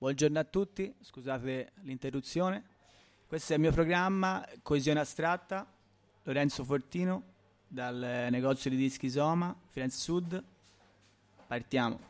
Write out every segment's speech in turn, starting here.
Buongiorno a tutti, scusate l'interruzione. Questo è il mio programma Coesione Astratta, Lorenzo Fortino, dal negozio di dischi Soma, Firenze Sud. Partiamo.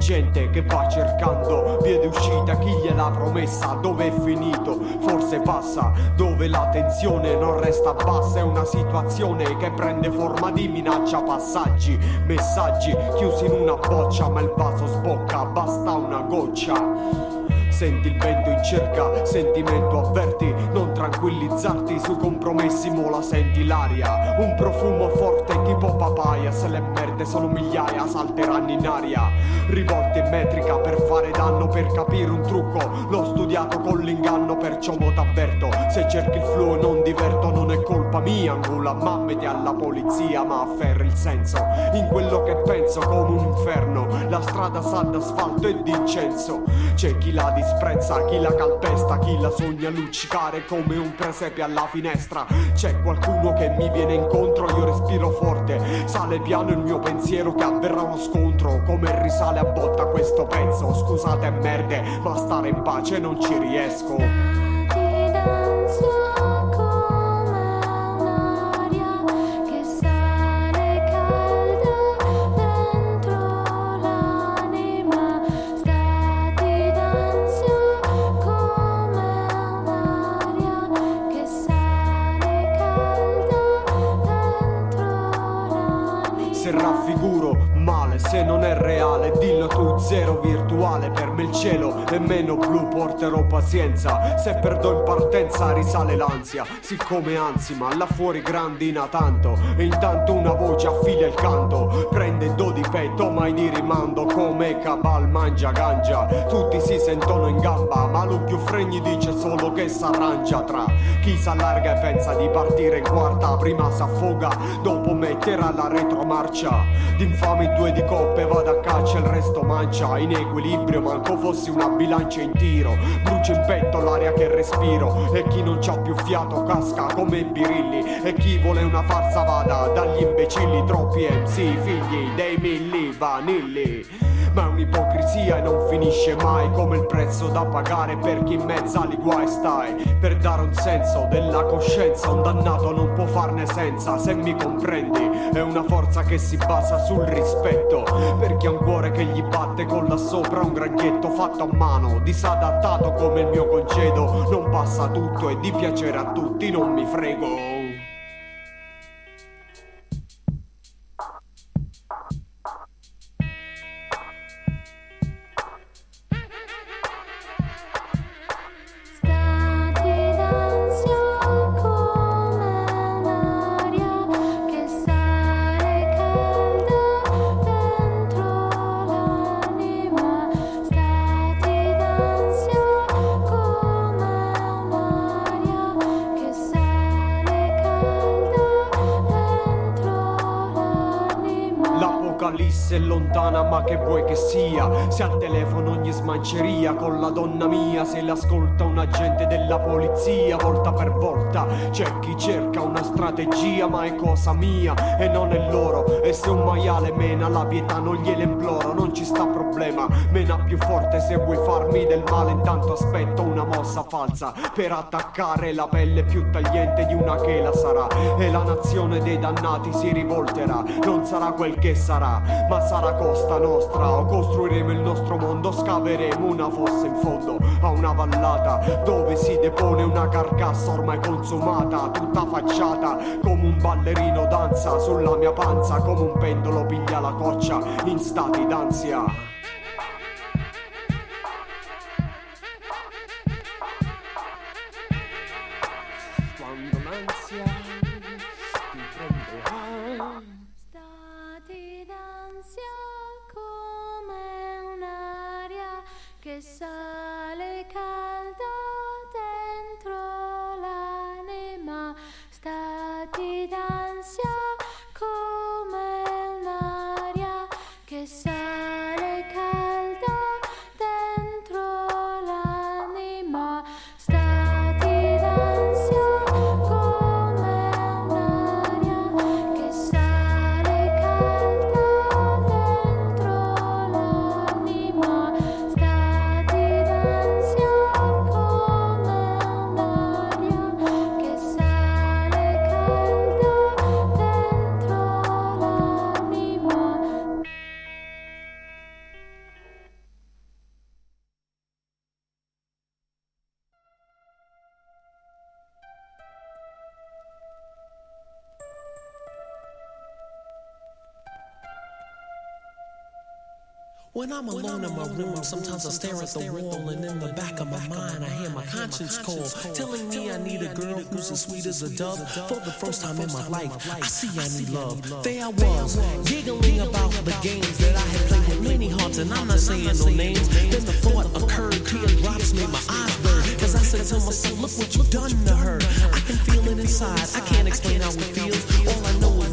Gente che va cercando vie d'uscita, chi gliel'ha promessa, dove è finito, forse passa, dove la tensione non resta bassa, è una situazione che prende forma di minaccia, passaggi, messaggi chiusi in una boccia, ma il vaso sbocca, basta una goccia. Senti il vento in cerca, sentimento avverti, non tranquillizzarti su compromessi, mola senti l'aria, un profumo forte tipo papaya, se le merde sono migliaia, salteranno in aria, rivolte in metrica per fare danno, per capire un trucco, l'ho studiato con l'inganno, perciò mo t'avverto, se cerchi il flow non diverto, non è colpa mia, angula mammeti alla polizia, ma afferri il senso, in quello che penso come un inferno, la strada sa d'asfalto e di incenso, c'è chi la disprezza chi la calpesta, chi la sogna luccicare come un presepe alla finestra. C'è qualcuno che mi viene incontro, io respiro forte, sale piano il mio pensiero che avverrà uno scontro. Come risale a botta questo pezzo, scusate merde, ma stare in pace non ci riesco. È meno blu porterò pazienza. Se perdo in partenza risale l'ansia. Siccome anzi ma là fuori grandina tanto. E intanto una voce affila il canto. Prende do di petto mai di rimando. Come cabal mangia gangia. Tutti si sentono in gamba ma l'occhio fregni dice solo che s'arrangia tra. Chi s'allarga e pensa di partire in quarta prima s'affoga dopo metterà la retromarcia. D'infami due di coppe vado a caccia il resto mancia in equilibrio manco fossi una bilancia in tiro brucia in petto l'aria che respiro. E chi non c'ha più fiato casca come i birilli. E chi vuole una farsa vada dagli imbecilli. Troppi MC figli dei milli vanilli ma è un'ipocrisia e non finisce mai come il prezzo da pagare per chi in mezzo agli guai stai. Per dare un senso della coscienza un dannato non può farne senza se mi comprendi. È una forza che si basa sul rispetto. Per chi ha un cuore che gli batte con là sopra un granchietto fatto a mano disadattato come il mio congedo non passa tutto e di piacere a tutti non mi frego È lontana ma che vuoi che sia. Se al telefono ogni smanceria con la donna mia Se l'ascolta un agente della polizia volta per volta C'è chi cerca una strategia ma è cosa mia e non è loro. E se un maiale mena la pietà non gliele imploro Non ci sta problema, mena più forte se vuoi farmi del male Intanto aspetto una mossa falsa per attaccare la pelle più tagliente di una che la sarà. E la nazione dei dannati si rivolterà Non sarà quel che sarà ma sarà costa nostra o costruiremo il nostro mondo, scaveremo una fossa in fondo a una vallata dove si depone una carcassa ormai consumata, tutta facciata come un ballerino danza sulla mia panza, come un pendolo piglia la coccia in stati d'ansia. sale caldo dentro l'anima, stati d'ansia. Con When I'm alone in my room, sometimes I stare at the wall, and in the back of my mind, I hear my conscience call, telling me I need a girl who's as sweet as a dove. For the first time in my life, I see I need love. There I was, giggling about the games that I had played with many hearts, and I'm not saying no names. Then the thought occurred, teardrops made my eyes burn. Cause I said to myself, look what you've done to her. I can feel it inside, I can't explain how it feels.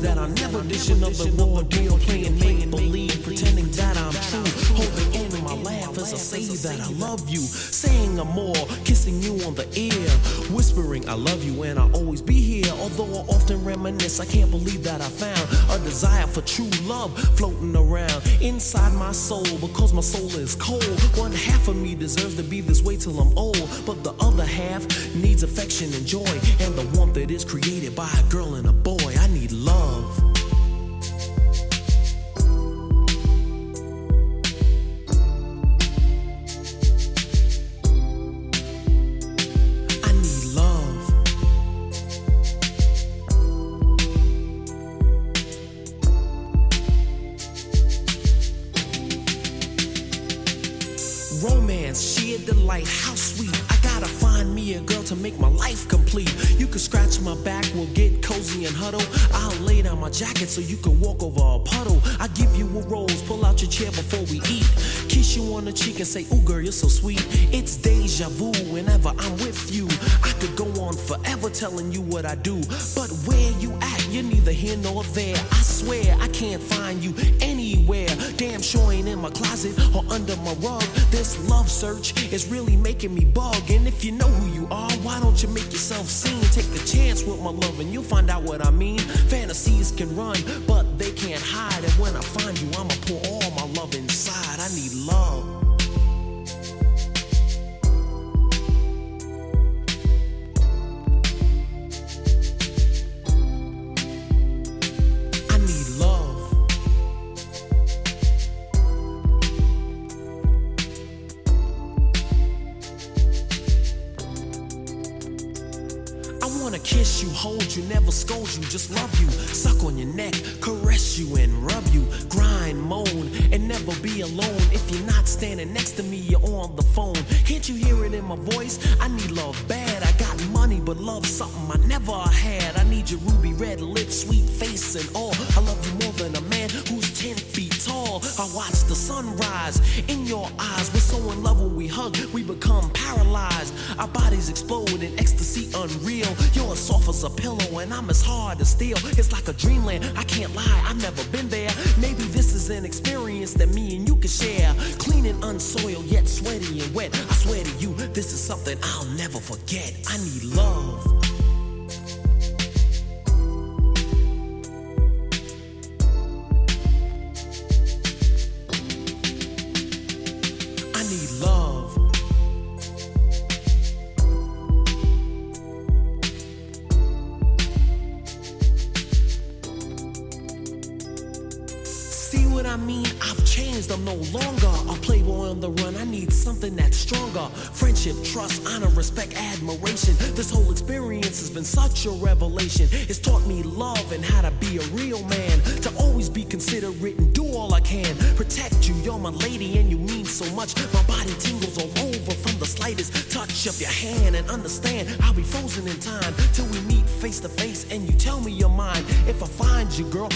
That I'm never dishing up the raw deal, playing make believe, pretending that I'm true. Holding in my laugh as I say that I love you. Saying I'm more, kissing you on the ear. Whispering I love you and I'll always be here. Although I often reminisce, I can't believe that I found a desire for true love floating around inside my soul. Because my soul is cold. One half of me deserves to be this way till I'm old. But the other half needs affection and joy. And the warmth that is created by a girl and a boy love. Jacket so you can walk over a puddle. I give you a rose, pull out your chair before we eat. Kiss you on the cheek and say, Ooh, girl, you're so sweet. It's deja vu whenever I'm with you. I could go on forever telling you what I do, but where you at, you're neither here nor there. I swear I can't find you anywhere. Damn sure ain't in my closet or under my rug. This love search is really making me bug. Wanna kiss you, hold you, never scold you, just love you. Suck on your neck, caress you and rub you. Grind, moan, and never be alone. If you're not standing next to me, you're on the phone. Can't you hear it in my voice? I need love bad. I got money, but love something I never had. I need your ruby red lips, sweet face, and all. I love you more than a man who's 10 feet tall. I watch the sunrise in your eyes. We're so in love when we hug, we become paralyzed. Our bodies explode in ecstasy unreal. You're as soft as a pillow, and I'm as hard as steel. It's like a dreamland. I can't lie, I've never been there. Maybe this is an experience that me and you can share. Clean and unsoiled, yet sweaty and wet. I swear to you, this is something I'll never forget. I need love love. A revelation. It's taught me love and how to be a real man. To always be considerate and do all I can. Protect you, you're my lady and you mean so much. My body tingles all over from the slightest touch of your hand. And understand, I'll be frozen in time till we meet face to face and you tell me you're mine. If I find you, girl,